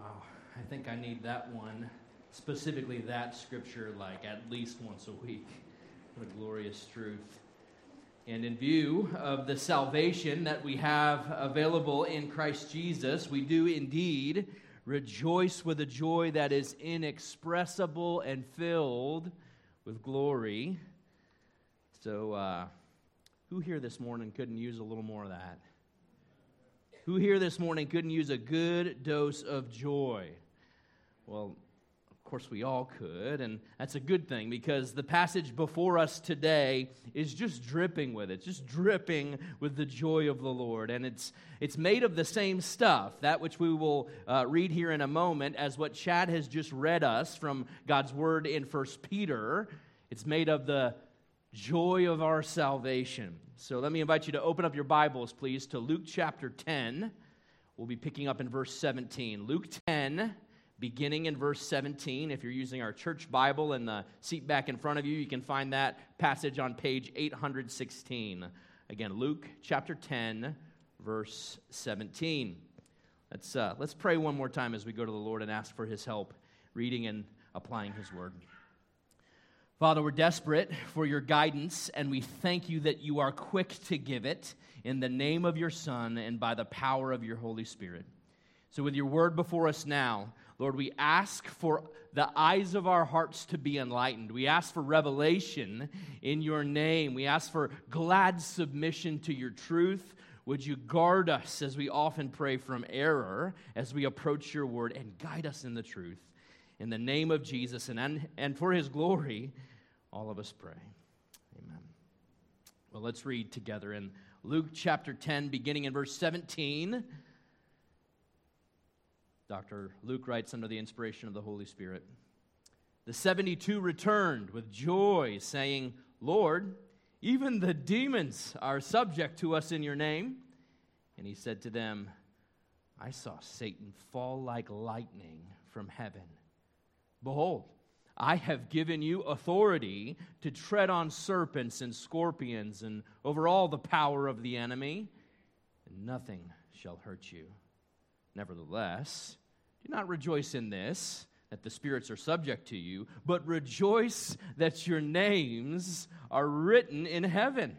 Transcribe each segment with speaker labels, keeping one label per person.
Speaker 1: Wow, I think I need that one, specifically that scripture, like at least once a week. What a glorious truth. And in view of the salvation that we have available in Christ Jesus, we do indeed rejoice with a joy that is inexpressible and filled with glory. So, uh, who here this morning couldn't use a little more of that? Who here this morning couldn't use a good dose of joy? Well, of course, we all could, and that's a good thing because the passage before us today is just dripping with it, just dripping with the joy of the Lord. And it's, it's made of the same stuff, that which we will uh, read here in a moment, as what Chad has just read us from God's word in First Peter. It's made of the joy of our salvation. So let me invite you to open up your Bibles, please, to Luke chapter 10. We'll be picking up in verse 17. Luke 10, beginning in verse 17. If you're using our church Bible in the seat back in front of you, you can find that passage on page 816. Again, Luke chapter 10, verse 17. Let's, uh, let's pray one more time as we go to the Lord and ask for his help reading and applying his word. Father, we're desperate for your guidance, and we thank you that you are quick to give it in the name of your Son and by the power of your Holy Spirit. So, with your word before us now, Lord, we ask for the eyes of our hearts to be enlightened. We ask for revelation in your name. We ask for glad submission to your truth. Would you guard us as we often pray from error as we approach your word and guide us in the truth? In the name of Jesus and, and for his glory, all of us pray. Amen. Well, let's read together in Luke chapter 10, beginning in verse 17. Dr. Luke writes under the inspiration of the Holy Spirit The 72 returned with joy, saying, Lord, even the demons are subject to us in your name. And he said to them, I saw Satan fall like lightning from heaven. Behold, I have given you authority to tread on serpents and scorpions and over all the power of the enemy, and nothing shall hurt you. Nevertheless, do not rejoice in this, that the spirits are subject to you, but rejoice that your names are written in heaven.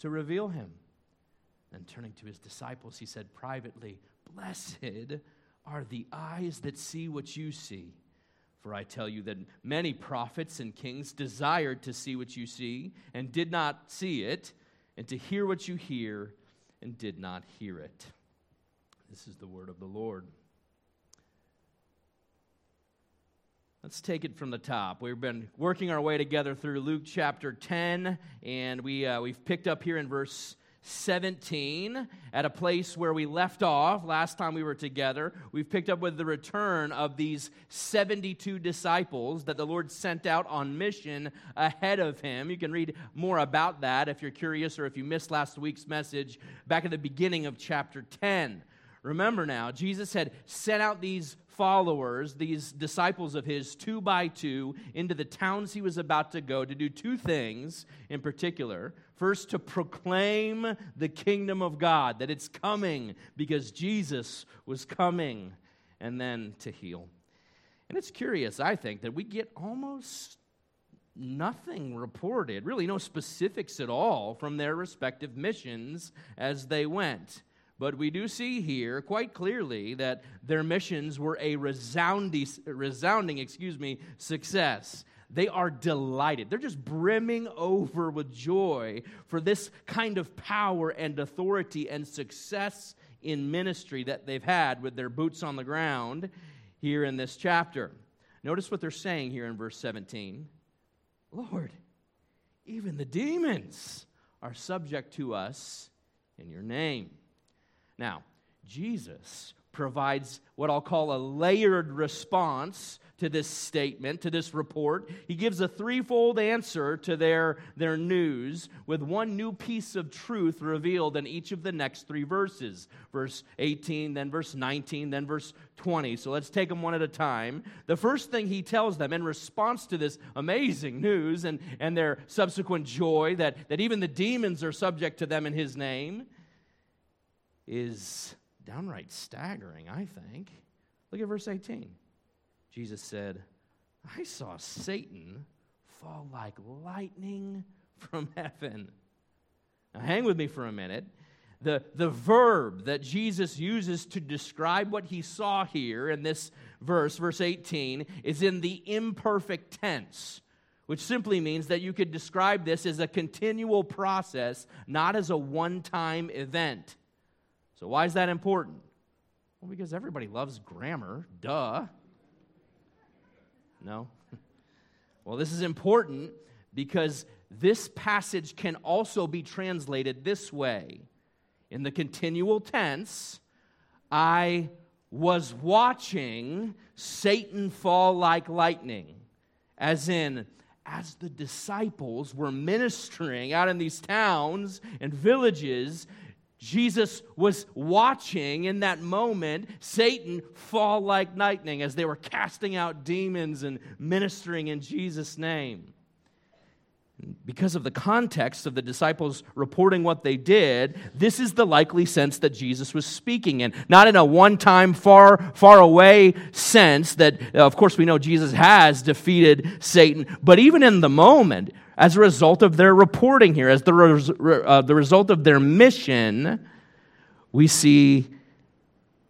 Speaker 1: to reveal him. And turning to his disciples, he said privately, Blessed are the eyes that see what you see. For I tell you that many prophets and kings desired to see what you see and did not see it, and to hear what you hear and did not hear it. This is the word of the Lord. Let's take it from the top. We've been working our way together through Luke chapter 10, and we, uh, we've picked up here in verse 17 at a place where we left off last time we were together. We've picked up with the return of these 72 disciples that the Lord sent out on mission ahead of him. You can read more about that if you're curious or if you missed last week's message back at the beginning of chapter 10. Remember now, Jesus had sent out these followers, these disciples of his, two by two, into the towns he was about to go to do two things in particular. First, to proclaim the kingdom of God, that it's coming because Jesus was coming, and then to heal. And it's curious, I think, that we get almost nothing reported, really no specifics at all from their respective missions as they went. But we do see here quite clearly that their missions were a resounding, resounding excuse me, success. They are delighted. They're just brimming over with joy for this kind of power and authority and success in ministry that they've had with their boots on the ground here in this chapter. Notice what they're saying here in verse 17 Lord, even the demons are subject to us in your name. Now, Jesus provides what I'll call a layered response to this statement, to this report. He gives a threefold answer to their, their news with one new piece of truth revealed in each of the next three verses verse 18, then verse 19, then verse 20. So let's take them one at a time. The first thing he tells them in response to this amazing news and, and their subsequent joy that, that even the demons are subject to them in his name is downright staggering, I think. Look at verse 18. Jesus said, I saw Satan fall like lightning from heaven. Now, hang with me for a minute. The, the verb that Jesus uses to describe what he saw here in this verse, verse 18, is in the imperfect tense, which simply means that you could describe this as a continual process, not as a one time event. So, why is that important? Well, because everybody loves grammar, duh. No? Well, this is important because this passage can also be translated this way. In the continual tense, I was watching Satan fall like lightning, as in, as the disciples were ministering out in these towns and villages, Jesus was watching in that moment Satan fall like lightning as they were casting out demons and ministering in Jesus' name. Because of the context of the disciples reporting what they did, this is the likely sense that Jesus was speaking in. Not in a one time, far, far away sense that, uh, of course, we know Jesus has defeated Satan, but even in the moment, as a result of their reporting here, as the, res- uh, the result of their mission, we see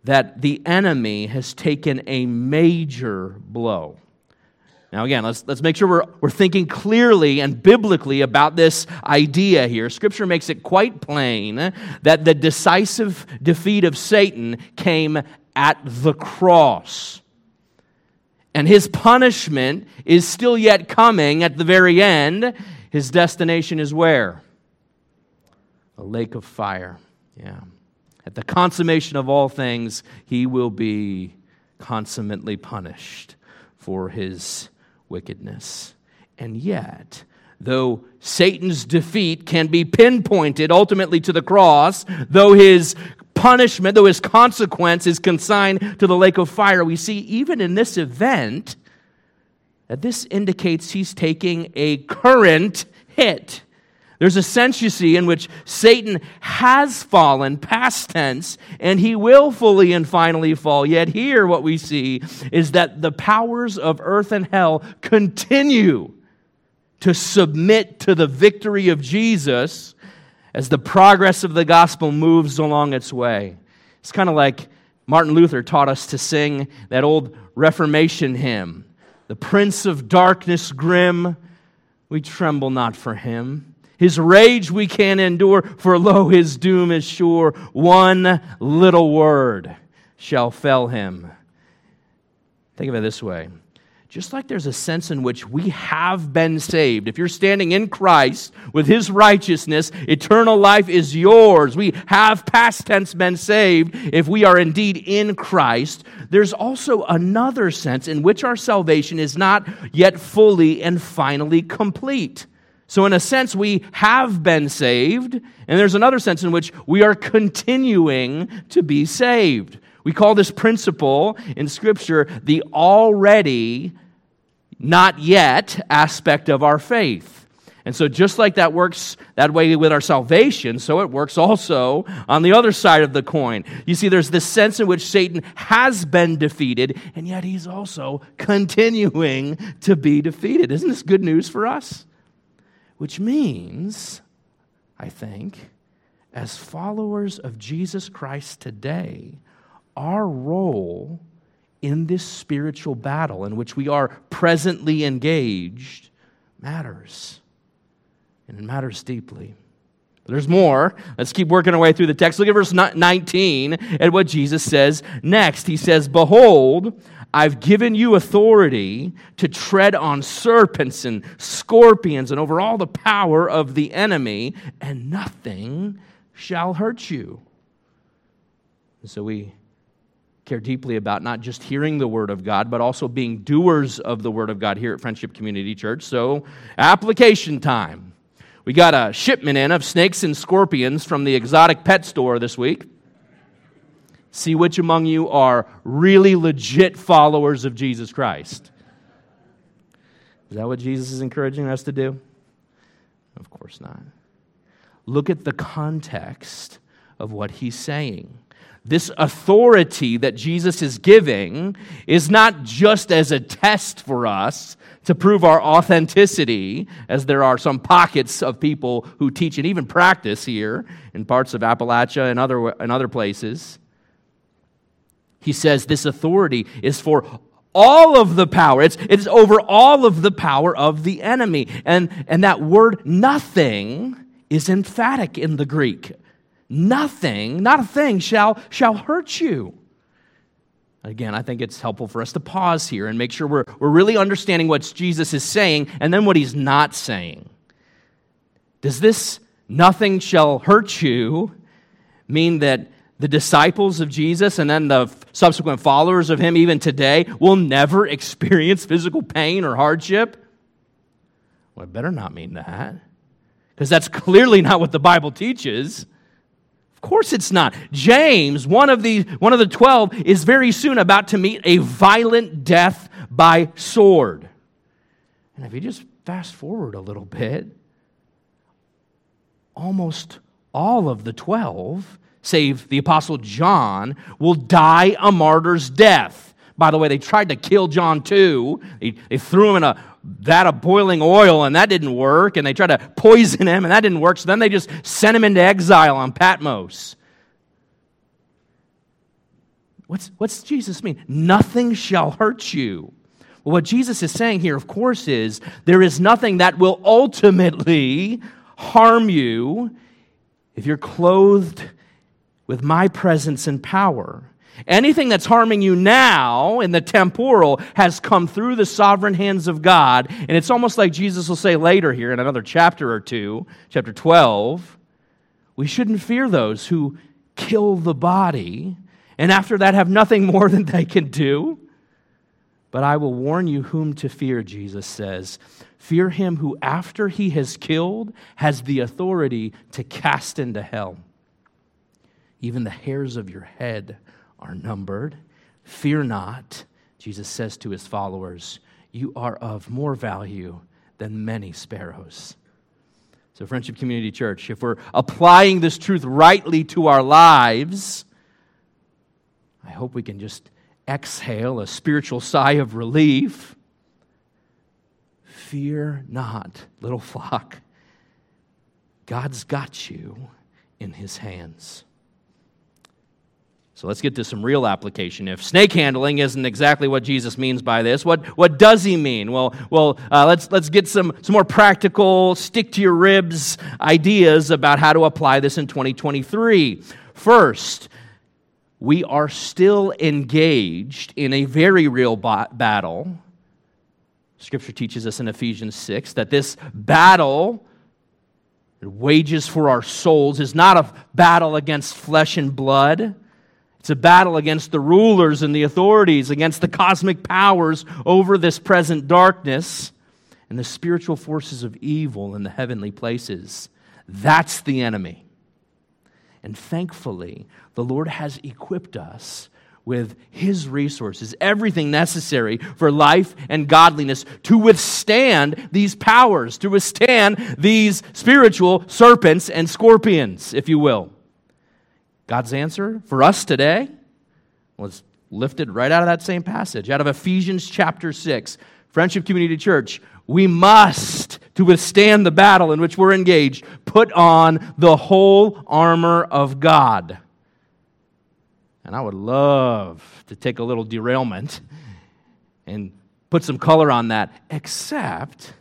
Speaker 1: that the enemy has taken a major blow. Now, again, let's, let's make sure we're, we're thinking clearly and biblically about this idea here. Scripture makes it quite plain that the decisive defeat of Satan came at the cross. And his punishment is still yet coming at the very end. His destination is where? A lake of fire. Yeah. At the consummation of all things, he will be consummately punished for his wickedness. And yet, though Satan's defeat can be pinpointed ultimately to the cross, though his punishment, though his consequence is consigned to the lake of fire, we see even in this event that this indicates he's taking a current hit. There's a sense, you see, in which Satan has fallen, past tense, and he will fully and finally fall. Yet here, what we see is that the powers of earth and hell continue to submit to the victory of Jesus as the progress of the gospel moves along its way. It's kind of like Martin Luther taught us to sing that old Reformation hymn The Prince of Darkness grim, we tremble not for him. His rage we can endure, for lo, his doom is sure. One little word shall fell him. Think of it this way just like there's a sense in which we have been saved. If you're standing in Christ with his righteousness, eternal life is yours. We have past tense been saved if we are indeed in Christ. There's also another sense in which our salvation is not yet fully and finally complete. So, in a sense, we have been saved, and there's another sense in which we are continuing to be saved. We call this principle in Scripture the already, not yet aspect of our faith. And so, just like that works that way with our salvation, so it works also on the other side of the coin. You see, there's this sense in which Satan has been defeated, and yet he's also continuing to be defeated. Isn't this good news for us? Which means, I think, as followers of Jesus Christ today, our role in this spiritual battle in which we are presently engaged matters. And it matters deeply. There's more. Let's keep working our way through the text. Look at verse 19 and what Jesus says next. He says, Behold, I've given you authority to tread on serpents and scorpions and over all the power of the enemy, and nothing shall hurt you. so we care deeply about not just hearing the Word of God, but also being doers of the Word of God here at Friendship Community Church. So, application time. We got a shipment in of snakes and scorpions from the exotic pet store this week. See which among you are really legit followers of Jesus Christ. Is that what Jesus is encouraging us to do? Of course not. Look at the context of what he's saying. This authority that Jesus is giving is not just as a test for us to prove our authenticity, as there are some pockets of people who teach and even practice here in parts of Appalachia and other, and other places. He says this authority is for all of the power. It's, it's over all of the power of the enemy. And, and that word nothing is emphatic in the Greek. Nothing, not a thing, shall, shall hurt you. Again, I think it's helpful for us to pause here and make sure we're, we're really understanding what Jesus is saying and then what he's not saying. Does this nothing shall hurt you mean that the disciples of Jesus and then the subsequent followers of him, even today, will never experience physical pain or hardship? Well, it better not mean that, because that's clearly not what the Bible teaches. Of course it's not. James, one of the one of the 12 is very soon about to meet a violent death by sword. And if you just fast forward a little bit, almost all of the 12 save the Apostle John, will die a martyr's death. By the way, they tried to kill John too. They, they threw him in a vat of boiling oil, and that didn't work. And they tried to poison him, and that didn't work. So then they just sent him into exile on Patmos. What's, what's Jesus mean? Nothing shall hurt you. Well, what Jesus is saying here, of course, is there is nothing that will ultimately harm you if you're clothed with my presence and power. Anything that's harming you now in the temporal has come through the sovereign hands of God. And it's almost like Jesus will say later here in another chapter or two, chapter 12, we shouldn't fear those who kill the body and after that have nothing more than they can do. But I will warn you whom to fear, Jesus says. Fear him who, after he has killed, has the authority to cast into hell. Even the hairs of your head are numbered. Fear not, Jesus says to his followers, you are of more value than many sparrows. So, Friendship Community Church, if we're applying this truth rightly to our lives, I hope we can just exhale a spiritual sigh of relief. Fear not, little flock. God's got you in his hands. So let's get to some real application. If snake handling isn't exactly what Jesus means by this, what, what does he mean? Well, well uh, let's, let's get some, some more practical, stick to your ribs ideas about how to apply this in 2023. First, we are still engaged in a very real battle. Scripture teaches us in Ephesians 6 that this battle wages for our souls is not a battle against flesh and blood it's a battle against the rulers and the authorities, against the cosmic powers over this present darkness and the spiritual forces of evil in the heavenly places. That's the enemy. And thankfully, the Lord has equipped us with His resources, everything necessary for life and godliness to withstand these powers, to withstand these spiritual serpents and scorpions, if you will. God's answer for us today was lifted right out of that same passage, out of Ephesians chapter 6. Friendship Community Church, we must, to withstand the battle in which we're engaged, put on the whole armor of God. And I would love to take a little derailment and put some color on that, except,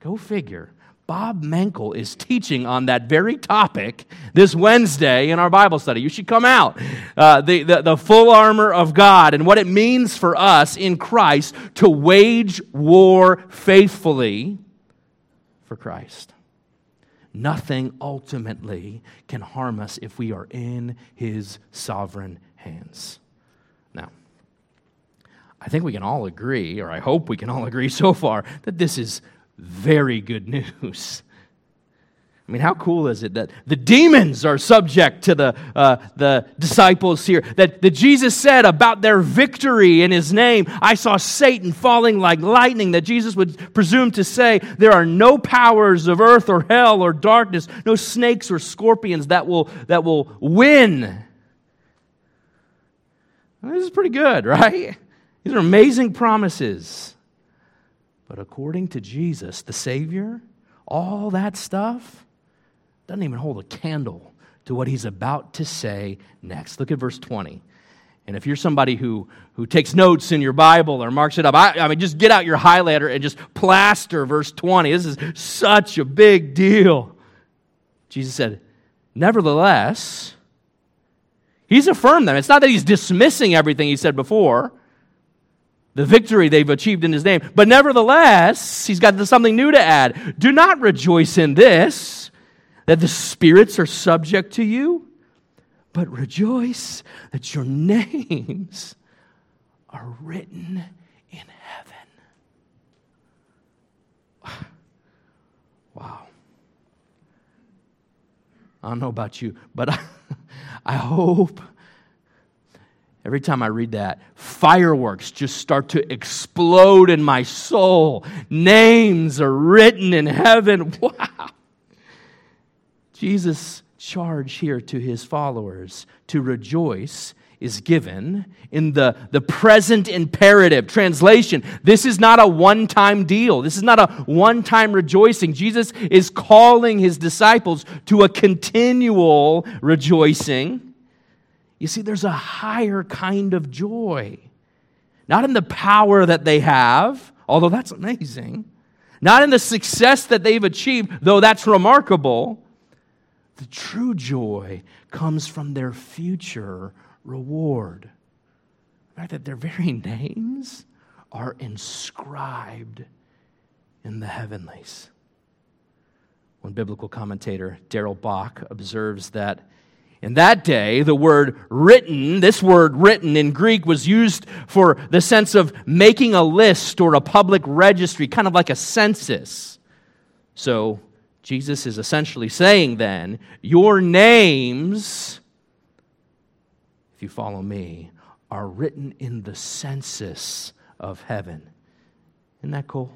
Speaker 1: go figure, Bob Menkel is teaching on that very topic this Wednesday in our Bible study. You should come out. Uh, the, the, the full armor of God and what it means for us in Christ to wage war faithfully for Christ. Nothing ultimately can harm us if we are in his sovereign hands. Now, I think we can all agree, or I hope we can all agree so far, that this is very good news. I mean, how cool is it that the demons are subject to the, uh, the disciples here? That, that Jesus said about their victory in his name, I saw Satan falling like lightning. That Jesus would presume to say, There are no powers of earth or hell or darkness, no snakes or scorpions that will, that will win. This is pretty good, right? These are amazing promises. But according to Jesus, the Savior, all that stuff, doesn't even hold a candle to what he's about to say next. Look at verse 20. And if you're somebody who, who takes notes in your Bible or marks it up, I, I mean, just get out your highlighter and just plaster verse 20. This is such a big deal. Jesus said, Nevertheless, he's affirmed them. It's not that he's dismissing everything he said before, the victory they've achieved in his name, but nevertheless, he's got something new to add. Do not rejoice in this that the spirits are subject to you, but rejoice that your names are written in heaven. Wow. I don't know about you, but I, I hope Every time I read that, fireworks just start to explode in my soul. Names are written in heaven. Wow. Jesus' charge here to his followers to rejoice is given in the, the present imperative. Translation This is not a one time deal. This is not a one time rejoicing. Jesus is calling his disciples to a continual rejoicing. You see, there's a higher kind of joy. Not in the power that they have, although that's amazing. Not in the success that they've achieved, though that's remarkable the true joy comes from their future reward. The fact that their very names are inscribed in the heavenlies. One biblical commentator, Darrell Bock, observes that in that day, the word written, this word written in Greek, was used for the sense of making a list or a public registry, kind of like a census. So, Jesus is essentially saying then, Your names, if you follow me, are written in the census of heaven. Isn't that cool?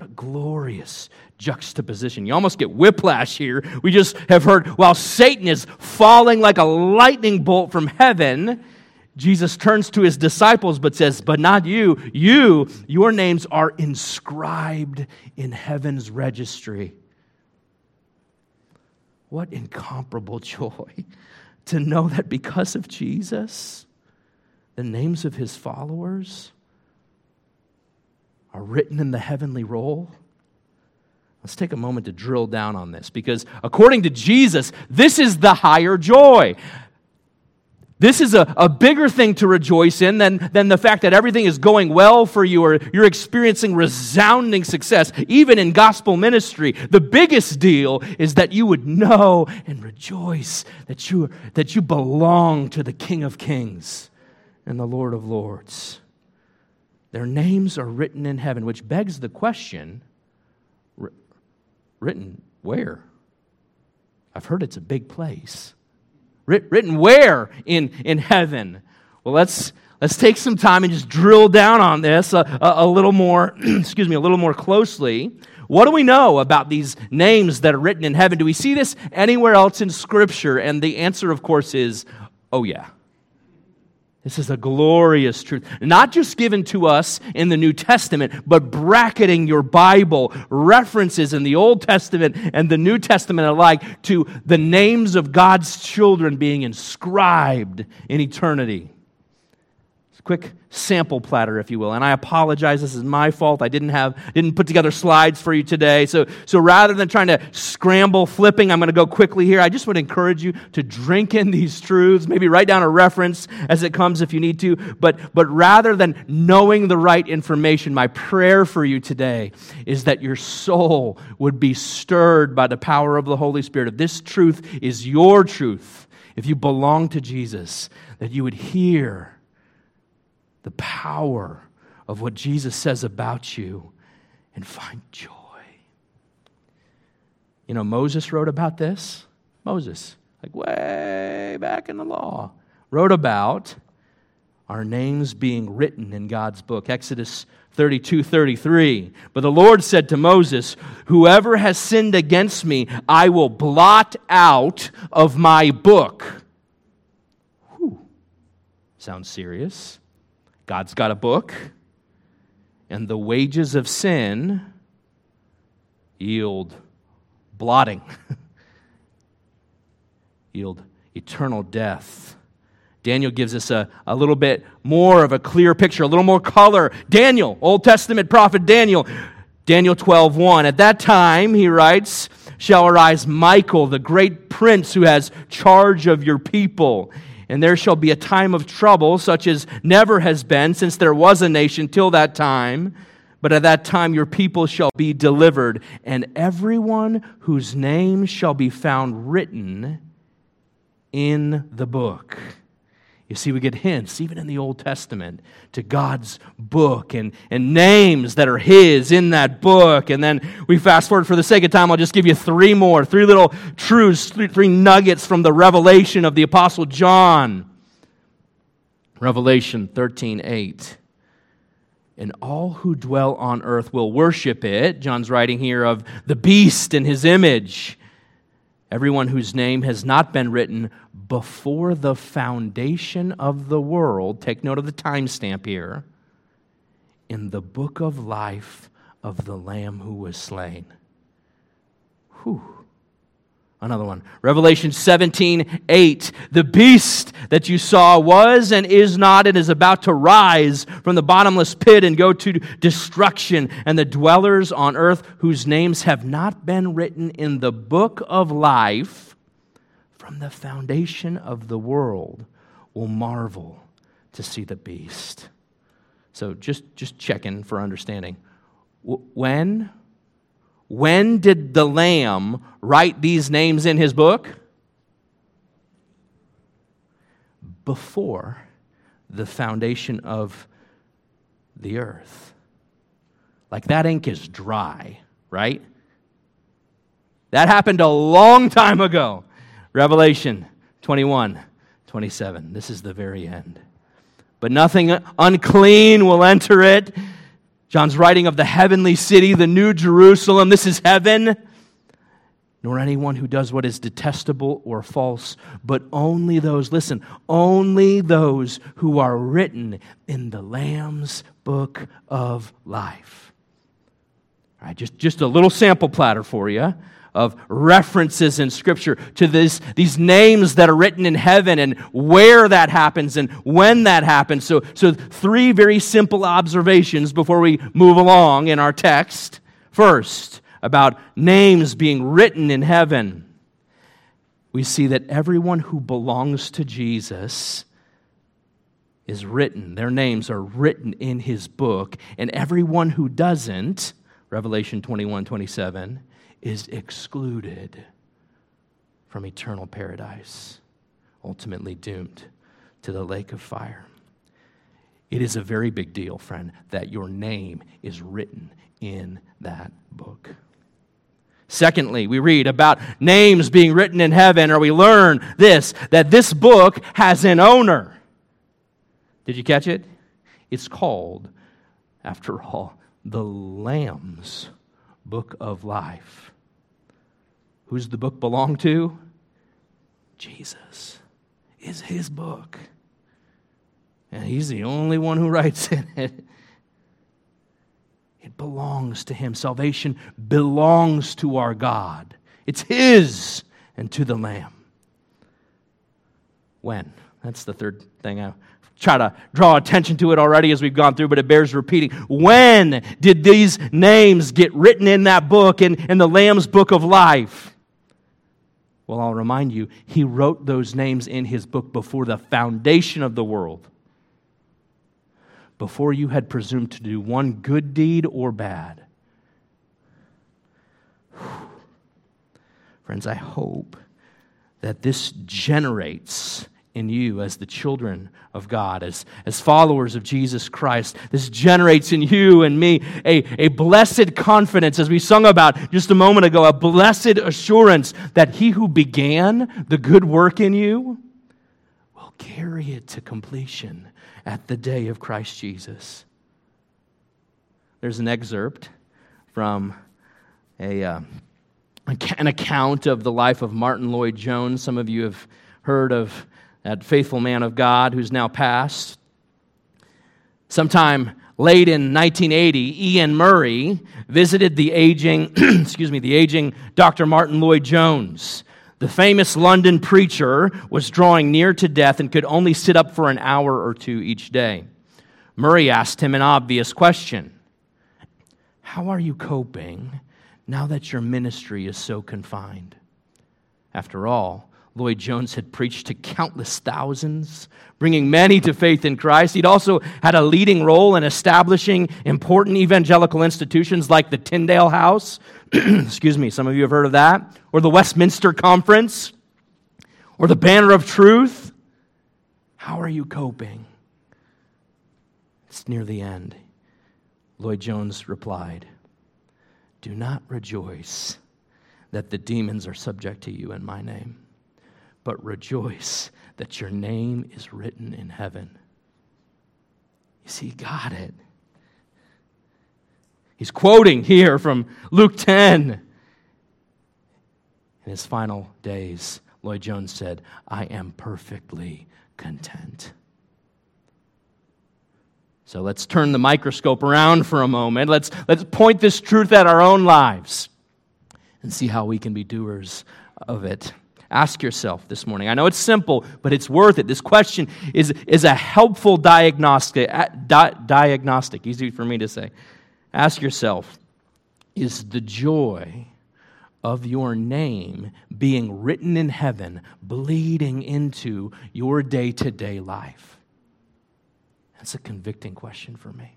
Speaker 1: What a glorious juxtaposition. You almost get whiplash here. We just have heard while Satan is falling like a lightning bolt from heaven, Jesus turns to his disciples but says, But not you. You, your names are inscribed in heaven's registry. What incomparable joy to know that because of Jesus, the names of his followers are written in the heavenly roll. Let's take a moment to drill down on this because, according to Jesus, this is the higher joy. This is a, a bigger thing to rejoice in than, than the fact that everything is going well for you or you're experiencing resounding success, even in gospel ministry. The biggest deal is that you would know and rejoice that you, that you belong to the King of Kings and the Lord of Lords. Their names are written in heaven, which begs the question written where? I've heard it's a big place. Written where in, in heaven? Well, let's, let's take some time and just drill down on this a, a, a little more, excuse me, a little more closely. What do we know about these names that are written in heaven? Do we see this anywhere else in Scripture? And the answer, of course, is oh, yeah. This is a glorious truth, not just given to us in the New Testament, but bracketing your Bible references in the Old Testament and the New Testament alike to the names of God's children being inscribed in eternity quick sample platter if you will. And i apologize this is my fault. I didn't have didn't put together slides for you today. So so rather than trying to scramble flipping i'm going to go quickly here. I just would encourage you to drink in these truths. Maybe write down a reference as it comes if you need to. But but rather than knowing the right information my prayer for you today is that your soul would be stirred by the power of the holy spirit. If this truth is your truth if you belong to jesus that you would hear the power of what Jesus says about you and find joy. You know, Moses wrote about this. Moses, like way back in the law, wrote about our names being written in God's book. Exodus 32 33. But the Lord said to Moses, Whoever has sinned against me, I will blot out of my book. Whew. Sounds serious. God's got a book, and the wages of sin yield blotting, yield eternal death. Daniel gives us a, a little bit more of a clear picture, a little more color. Daniel, Old Testament prophet Daniel, Daniel 12, 1. At that time, he writes, shall arise Michael, the great prince who has charge of your people. And there shall be a time of trouble, such as never has been since there was a nation till that time. But at that time your people shall be delivered, and everyone whose name shall be found written in the book. You see, we get hints, even in the Old Testament, to God's book and, and names that are His in that book. And then we fast forward for the sake of time, I'll just give you three more, three little truths, three, three nuggets from the revelation of the Apostle John. Revelation 13 8. And all who dwell on earth will worship it. John's writing here of the beast in his image. Everyone whose name has not been written before the foundation of the world, take note of the timestamp here, in the book of life of the Lamb who was slain. Whew. Another one. Revelation 17, 8. The beast that you saw was and is not and is about to rise from the bottomless pit and go to destruction. And the dwellers on earth whose names have not been written in the book of life from the foundation of the world will marvel to see the beast. So just, just checking for understanding. When when did the Lamb write these names in his book? Before the foundation of the earth. Like that ink is dry, right? That happened a long time ago. Revelation 21, 27. This is the very end. But nothing unclean will enter it John's writing of the heavenly city, the new Jerusalem. This is heaven. Nor anyone who does what is detestable or false, but only those, listen, only those who are written in the Lamb's book of life. All right, just, just a little sample platter for you of references in Scripture to this, these names that are written in heaven and where that happens and when that happens. So, so, three very simple observations before we move along in our text. First, about names being written in heaven. We see that everyone who belongs to Jesus is written. Their names are written in his book. And everyone who doesn't, Revelation 21 27, is excluded from eternal paradise, ultimately doomed to the lake of fire. It is a very big deal, friend, that your name is written in that book. Secondly, we read about names being written in heaven, or we learn this that this book has an owner. Did you catch it? It's called, after all, the Lamb's Book of Life. Who's the book belong to? Jesus is his book. And he's the only one who writes in it. It belongs to him. Salvation belongs to our God. It's his and to the Lamb. When? That's the third thing I try to draw attention to it already as we've gone through, but it bears repeating. When did these names get written in that book, in, in the Lamb's book of life? Well, I'll remind you, he wrote those names in his book before the foundation of the world. Before you had presumed to do one good deed or bad. Friends, I hope that this generates in you as the children of God, as, as followers of Jesus Christ. This generates in you and me a, a blessed confidence, as we sung about just a moment ago, a blessed assurance that he who began the good work in you will carry it to completion at the day of Christ Jesus. There's an excerpt from a, uh, an account of the life of Martyn Lloyd-Jones. Some of you have heard of that faithful man of God who's now passed. Sometime late in 1980, Iain Murray visited the aging, excuse me, the aging Dr. Martyn Lloyd-Jones. The famous London preacher was drawing near to death and could only sit up for an hour or two each day. Murray asked him an obvious question How are you coping now that your ministry is so confined? After all, Lloyd-Jones had preached to countless thousands, bringing many to faith in Christ. He'd also had a leading role in establishing important evangelical institutions like the Tyndale House. Excuse me, some of you have heard of that. Or the Westminster Conference. Or the Banner of Truth. How are you coping? It's near the end. Lloyd-Jones replied, Do not rejoice that the demons are subject to you in my name but rejoice that your name is written in heaven. You see, he got it. He's quoting here from Luke 10. In his final days, Lloyd-Jones said, I am perfectly content. So let's turn the microscope around for a moment. Let's, let's point this truth at our own lives and see how we can be doers of it. Ask yourself this morning. I know it's simple, but it's worth it. This question is, is a helpful diagnostic, di- diagnostic, easy for me to say. Ask yourself Is the joy of your name being written in heaven bleeding into your day to day life? That's a convicting question for me.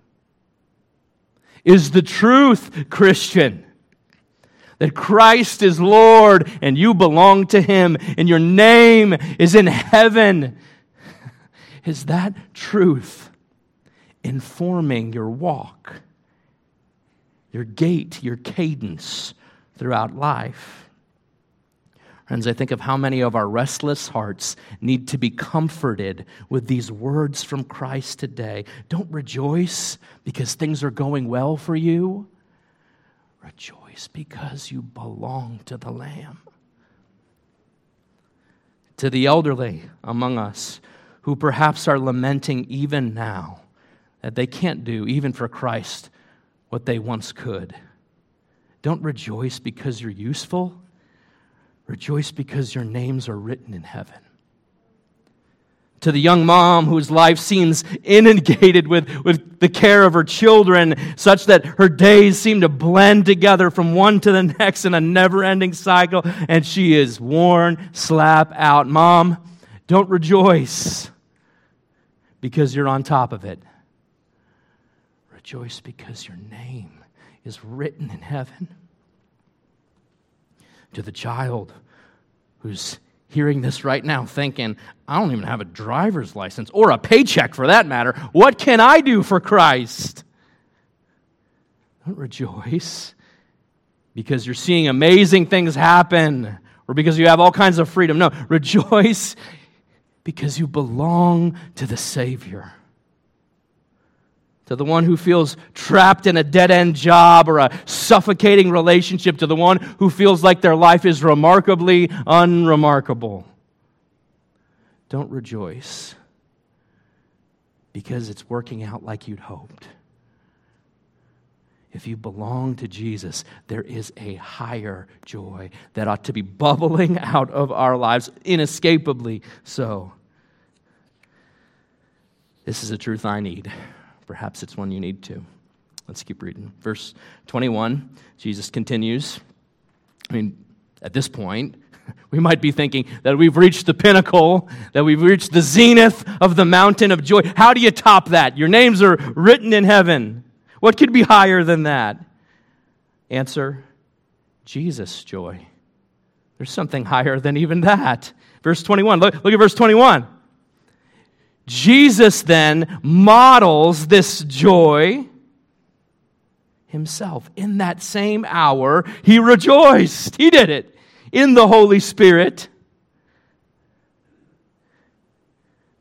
Speaker 1: Is the truth, Christian? That Christ is Lord and you belong to Him and your name is in heaven. Is that truth informing your walk, your gait, your cadence throughout life? Friends, I think of how many of our restless hearts need to be comforted with these words from Christ today. Don't rejoice because things are going well for you. Rejoice because you belong to the Lamb. To the elderly among us who perhaps are lamenting even now that they can't do, even for Christ, what they once could. Don't rejoice because you're useful. Rejoice because your names are written in heaven to the young mom whose life seems inundated with, with the care of her children, such that her days seem to blend together from one to the next in a never ending cycle, and she is worn slap out. Mom, don't rejoice because you're on top of it. Rejoice because your name is written in heaven. To the child who's hearing this right now thinking, I don't even have a driver's license or a paycheck for that matter. What can I do for Christ? Don't rejoice because you're seeing amazing things happen or because you have all kinds of freedom. No, rejoice because you belong to the Savior to the one who feels trapped in a dead end job or a suffocating relationship, to the one who feels like their life is remarkably unremarkable. Don't rejoice because it's working out like you'd hoped. If you belong to Jesus, there is a higher joy that ought to be bubbling out of our lives, inescapably so. This is a truth I need. Perhaps it's one you need to. Let's keep reading. Verse 21, Jesus continues. I mean, at this point, we might be thinking that we've reached the pinnacle, that we've reached the zenith of the mountain of joy. How do you top that? Your names are written in heaven. What could be higher than that? Answer Jesus' joy. There's something higher than even that. Verse 21. Look, look at verse 21. Jesus then models this joy himself. In that same hour, he rejoiced. He did it in the Holy Spirit.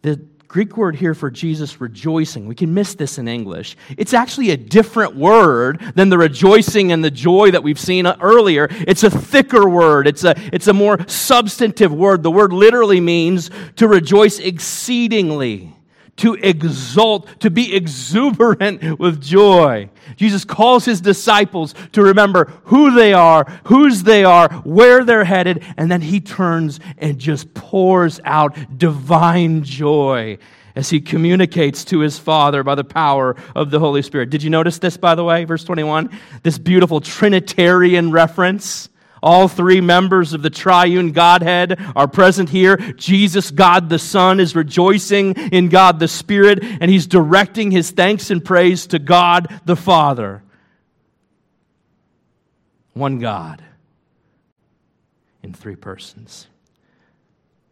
Speaker 1: The Greek word here for Jesus rejoicing, we can miss this in English. It's actually a different word than the rejoicing and the joy that we've seen earlier. It's a thicker word, it's a, it's a more substantive word. The word literally means to rejoice exceedingly to exult, to be exuberant with joy. Jesus calls his disciples to remember who they are, whose they are, where they're headed, and then he turns and just pours out divine joy as he communicates to his Father by the power of the Holy Spirit. Did you notice this, by the way, verse 21? This beautiful Trinitarian reference. All three members of the triune Godhead are present here. Jesus, God the Son, is rejoicing in God the Spirit, and he's directing his thanks and praise to God the Father. One God in three persons.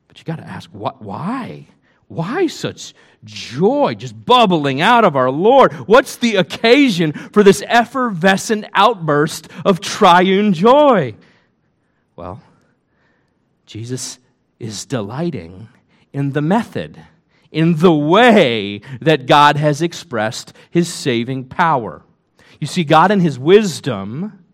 Speaker 1: But you got to ask, what, why? Why such joy just bubbling out of our Lord? What's the occasion for this effervescent outburst of triune joy? Well, Jesus is delighting in the method, in the way that God has expressed his saving power. You see, God, in his wisdom,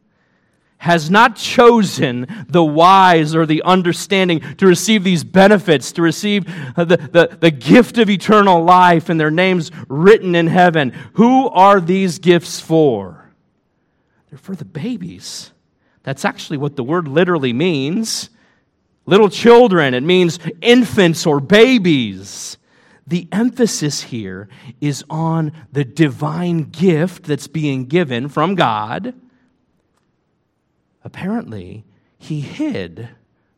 Speaker 1: has not chosen the wise or the understanding to receive these benefits, to receive the, the, the gift of eternal life and their names written in heaven. Who are these gifts for? They're for the babies that's actually what the word literally means. Little children, it means infants or babies. The emphasis here is on the divine gift that's being given from God. Apparently, he hid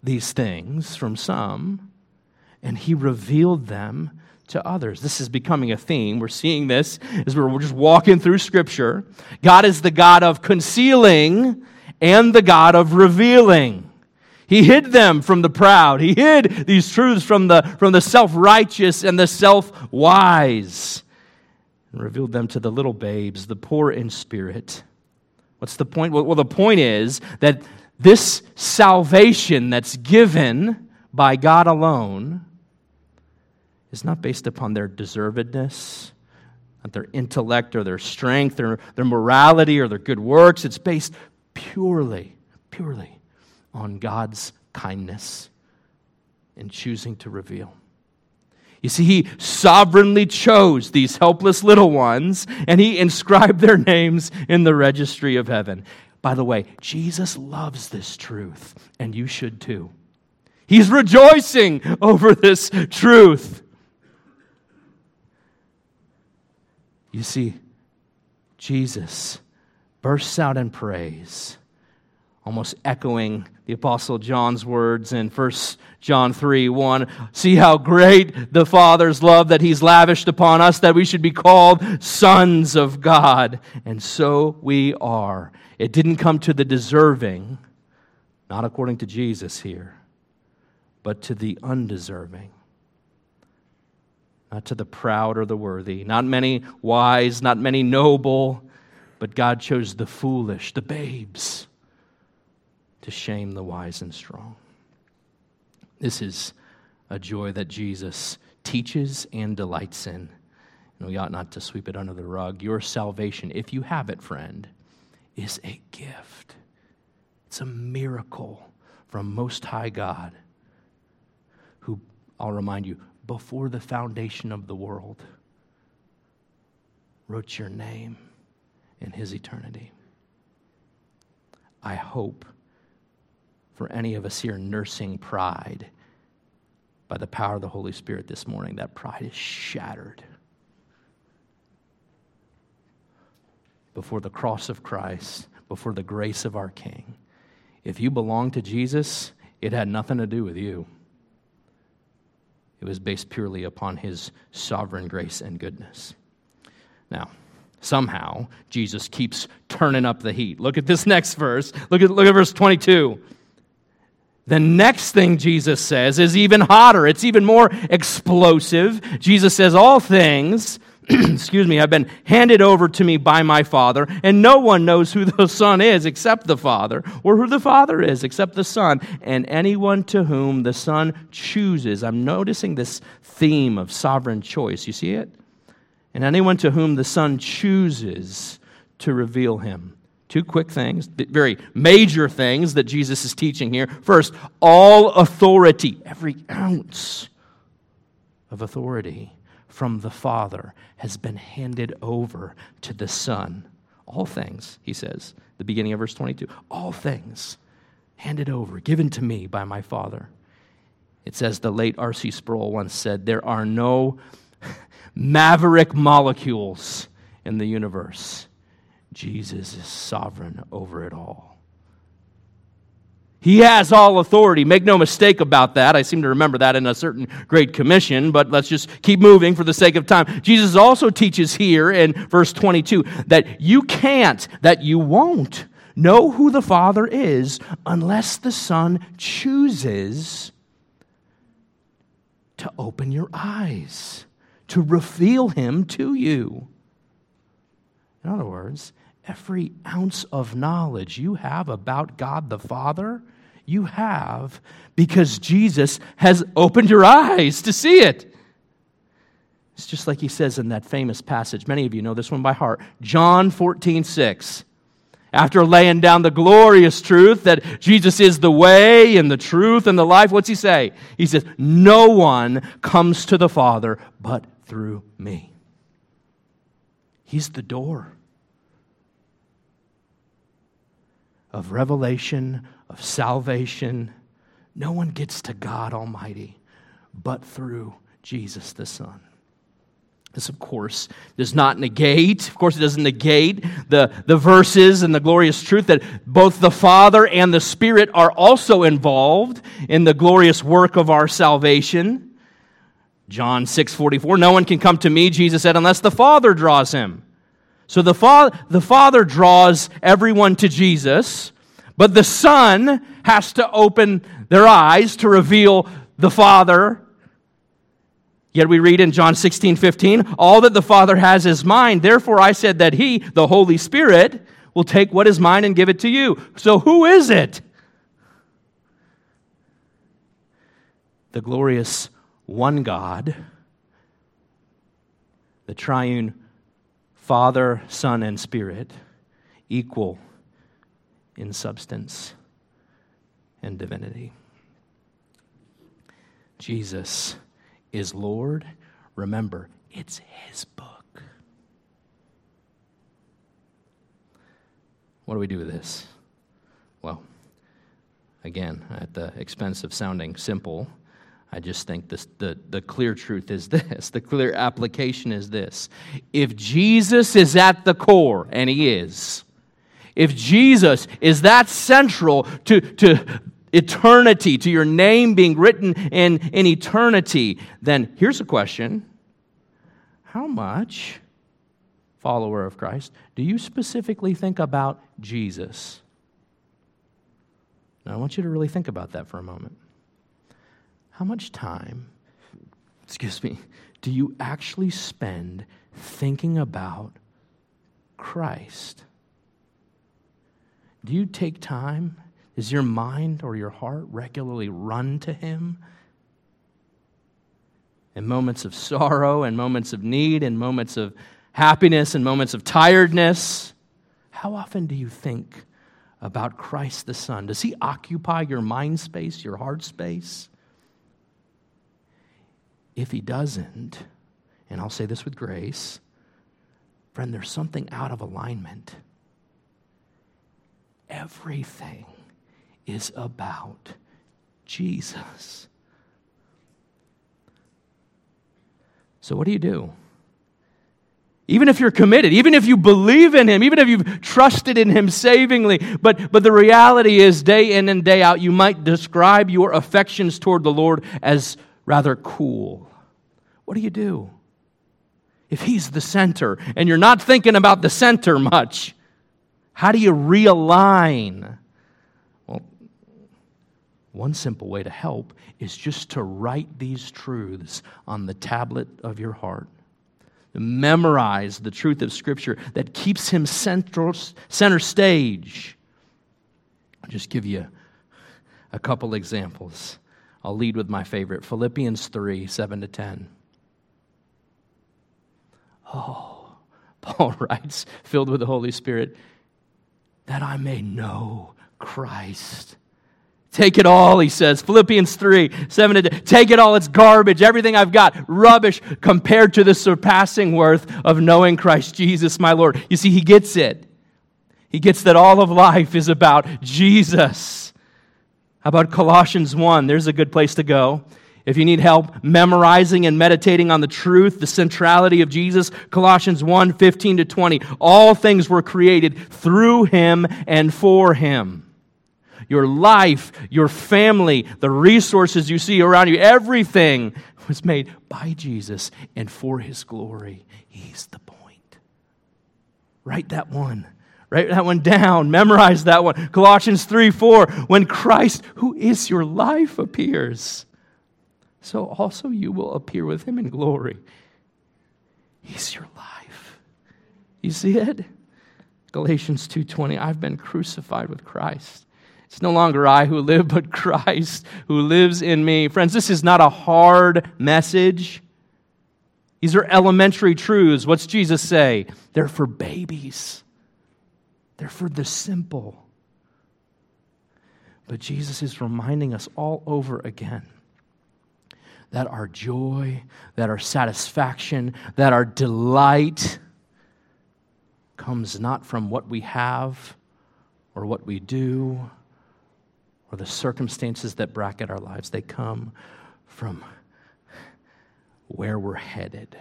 Speaker 1: these things from some and he revealed them to others. This is becoming a theme. We're seeing this as we're just walking through Scripture. God is the God of concealing and the God of revealing. He hid them from the proud. He hid these truths from the, from the self righteous and the self wise and revealed them to the little babes, the poor in spirit. What's the point? Well, the point is that this salvation that's given by God alone is not based upon their deservedness, not their intellect or their strength or their morality or their good works. It's based purely, purely on God's kindness in choosing to reveal. You see, he sovereignly chose these helpless little ones and he inscribed their names in the registry of heaven. By the way, Jesus loves this truth, and you should too. He's rejoicing over this truth. You see, Jesus bursts out in praise, almost echoing the Apostle John's words in 1 John 3 1. See how great the Father's love that He's lavished upon us, that we should be called sons of God. And so we are. It didn't come to the deserving, not according to Jesus here, but to the undeserving not to the proud or the worthy, not many wise, not many noble, but God chose the foolish, the babes, to shame the wise and strong. This is a joy that Jesus teaches and delights in. And we ought not to sweep it under the rug. Your salvation, if you have it, friend, is a gift. It's a miracle from Most High God, who, I'll remind you, before the foundation of the world, wrote your name in his eternity. I hope for any of us here nursing pride by the power of the Holy Spirit this morning, that pride is shattered. Before the cross of Christ, before the grace of our King. If you belong to Jesus, it had nothing to do with you. It was based purely upon his sovereign grace and goodness. Now, somehow Jesus keeps turning up the heat. Look at this next verse. Look at, look at verse 22. The next thing Jesus says is even hotter. It's even more explosive. Jesus says, All things, excuse me, have been handed over to me by my Father, and no one knows who the Son is except the Father, or who the Father is except the Son, and anyone to whom the Son chooses. I'm noticing this theme of sovereign choice. You see it? And anyone to whom the Son chooses to reveal him. Two quick things, very major things that Jesus is teaching here. First, all authority, every ounce of authority from the Father has been handed over to the Son. All things, he says, the beginning of verse 22. All things handed over, given to me by my Father. It says, the late R.C. Sproul once said, There are no maverick molecules in the universe Jesus is sovereign over it all. He has all authority. Make no mistake about that. I seem to remember that in a certain Great Commission, but let's just keep moving for the sake of time. Jesus also teaches here in verse 22 that you can't, that you won't know who the Father is unless the Son chooses to open your eyes, to reveal Him to you. In other words, every ounce of knowledge you have about God the Father, you have because Jesus has opened your eyes to see it. It's just like he says in that famous passage. Many of you know this one by heart. John 14, 6. After laying down the glorious truth that Jesus is the way and the truth and the life, what's he say? He says, No one comes to the Father but through me. He's the door. of revelation, of salvation. No one gets to God Almighty but through Jesus the Son. This, of course, does not negate, of course, it doesn't negate the, the verses and the glorious truth that both the Father and the Spirit are also involved in the glorious work of our salvation. John 6 44, no one can come to me, Jesus said, unless the Father draws him. So the, fa- the Father draws everyone to Jesus, but the Son has to open their eyes to reveal the Father. Yet we read in John 16, 15, all that the Father has is mine. Therefore I said that He, the Holy Spirit, will take what is mine and give it to you. So who is it? The glorious one God, the triune Father, Son, and Spirit, equal in substance and divinity. Jesus is Lord. Remember, it's His book. What do we do with this? Well, again, at the expense of sounding simple, I just think this, the, the clear truth is this the clear application is this. If Jesus is at the core, and he is, if Jesus is that central to, to eternity, to your name being written in, in eternity, then here's a question How much, follower of Christ, do you specifically think about Jesus? Now, I want you to really think about that for a moment. How much time, excuse me, do you actually spend thinking about Christ? Do you take time? Does your mind or your heart regularly run to Him? In moments of sorrow and moments of need and moments of happiness and moments of tiredness, how often do you think about Christ the Son? Does He occupy your mind space, your heart space? If he doesn't, and I'll say this with grace, friend, there's something out of alignment. Everything is about Jesus. So, what do you do? Even if you're committed, even if you believe in Him, even if you've trusted in Him savingly, but, but the reality is, day in and day out, you might describe your affections toward the Lord as rather cool what do you do? If he's the center and you're not thinking about the center much, how do you realign? Well, One simple way to help is just to write these truths on the tablet of your heart. Memorize the truth of Scripture that keeps him central, center stage. I'll just give you a couple examples. I'll lead with my favorite Philippians 3 7 to 10. Oh, Paul writes, filled with the Holy Spirit, that I may know Christ. Take it all, he says. Philippians 3 7 to Take it all, it's garbage. Everything I've got, rubbish compared to the surpassing worth of knowing Christ Jesus, my Lord. You see, he gets it. He gets that all of life is about Jesus. How about Colossians 1? There's a good place to go. If you need help memorizing and meditating on the truth, the centrality of Jesus, Colossians 1 15 to 20. All things were created through him and for him. Your life, your family, the resources you see around you, everything was made by Jesus and for his glory. He's the point. Write that one. Write that one down. Memorize that one. Colossians 3 4. When Christ, who is your life, appears so also you will appear with him in glory. He's your life. You see it? Galatians 2:20 I've been crucified with Christ. It's no longer I who live but Christ who lives in me. Friends, this is not a hard message. These are elementary truths. What's Jesus say? They're for babies. They're for the simple. But Jesus is reminding us all over again that our joy, that our satisfaction, that our delight comes not from what we have or what we do or the circumstances that bracket our lives. They come from where we're headed.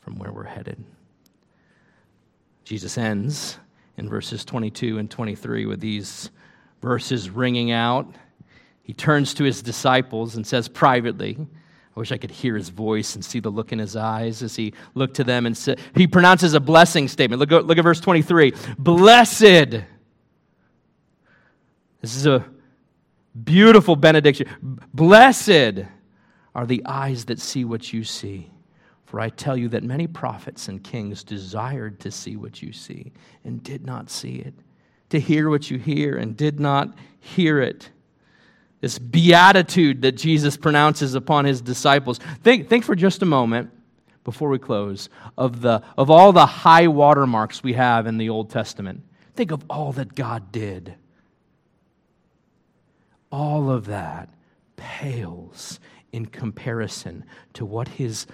Speaker 1: From where we're headed. Jesus ends in verses 22 and 23 with these verses ringing out he turns to his disciples and says privately, I wish I could hear his voice and see the look in his eyes as he looked to them and said, he pronounces a blessing statement. Look look at verse 23. Blessed. This is a beautiful benediction. Blessed are the eyes that see what you see. For I tell you that many prophets and kings desired to see what you see and did not see it, to hear what you hear and did not hear it this beatitude that Jesus pronounces upon his disciples. Think, think for just a moment before we close of, the, of all the high watermarks we have in the Old Testament. Think of all that God did. All of that pales in comparison to what his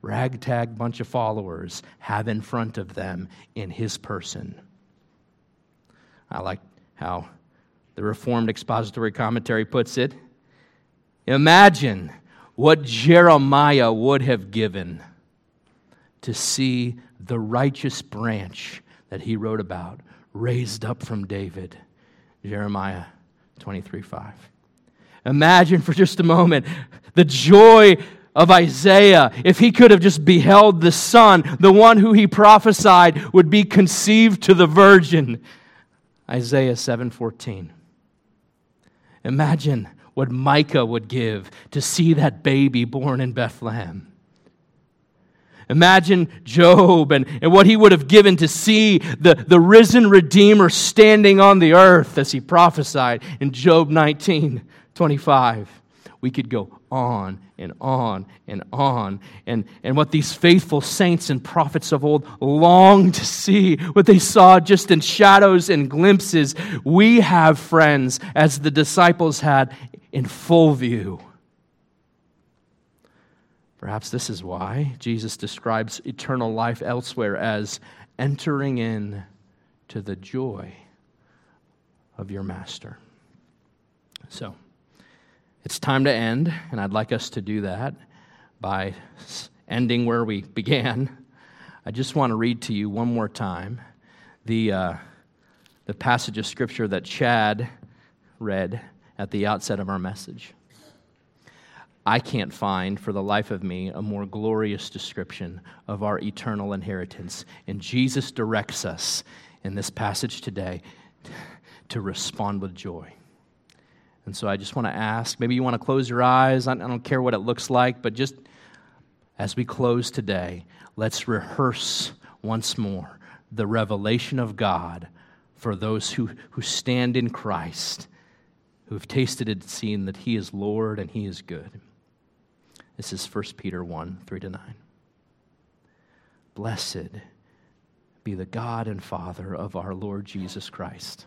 Speaker 1: ragtag bunch of followers have in front of them in his person. I like how the Reformed Expository Commentary puts it. Imagine what Jeremiah would have given to see the righteous branch that he wrote about raised up from David. Jeremiah 23 5. Imagine for just a moment the joy of Isaiah if he could have just beheld the Son, the one who he prophesied would be conceived to the virgin. Isaiah 7:14. Imagine what Micah would give to see that baby born in Bethlehem. Imagine Job and, and what he would have given to see the, the risen Redeemer standing on the earth as he prophesied in Job 19 25. We could go on and on and on. And, and what these faithful saints and prophets of old longed to see, what they saw just in shadows and glimpses, we have, friends, as the disciples had, in full view. Perhaps this is why Jesus describes eternal life elsewhere as entering in to the joy of your master. So, it's time to end, and I'd like us to do that by ending where we began. I just want to read to you one more time the, uh, the passage of Scripture that Chad read at the outset of our message. I can't find for the life of me a more glorious description of our eternal inheritance. And Jesus directs us in this passage today to respond with joy. And so I just want to ask maybe you want to close your eyes. I don't care what it looks like, but just as we close today, let's rehearse once more the revelation of God for those who, who stand in Christ, who have tasted and seen that He is Lord and He is good. This is 1 Peter 1 3 to 9. Blessed be the God and Father of our Lord Jesus Christ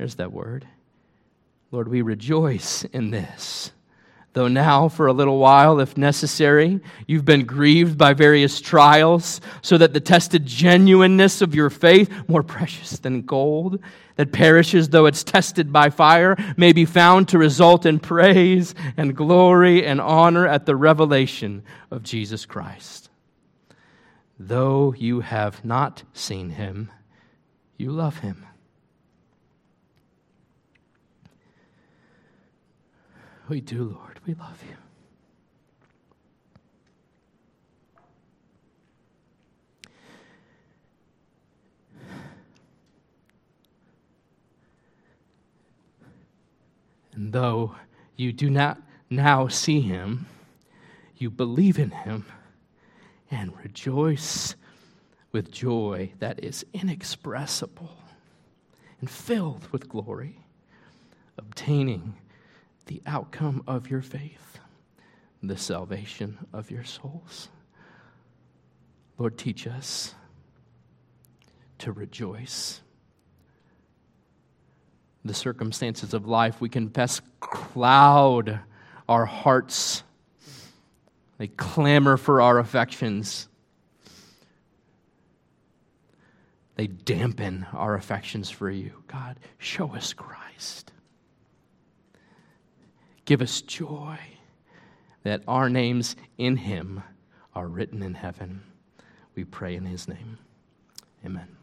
Speaker 1: there's that word. Lord, we rejoice in this. Though now, for a little while, if necessary, you've been grieved by various trials, so that the tested genuineness of your faith, more precious than gold, that perishes though it's tested by fire, may be found to result in praise and glory and honor at the revelation of Jesus Christ. Though you have not seen him, you love him. We do, Lord. We love you. And though you do not now see him, you believe in him and rejoice with joy that is inexpressible and filled with glory, obtaining the outcome of your faith, the salvation of your souls. Lord, teach us to rejoice. The circumstances of life, we confess, cloud our hearts. They clamor for our affections. They dampen our affections for you. God, show us Christ. Give us joy that our names in Him are written in heaven. We pray in His name. Amen.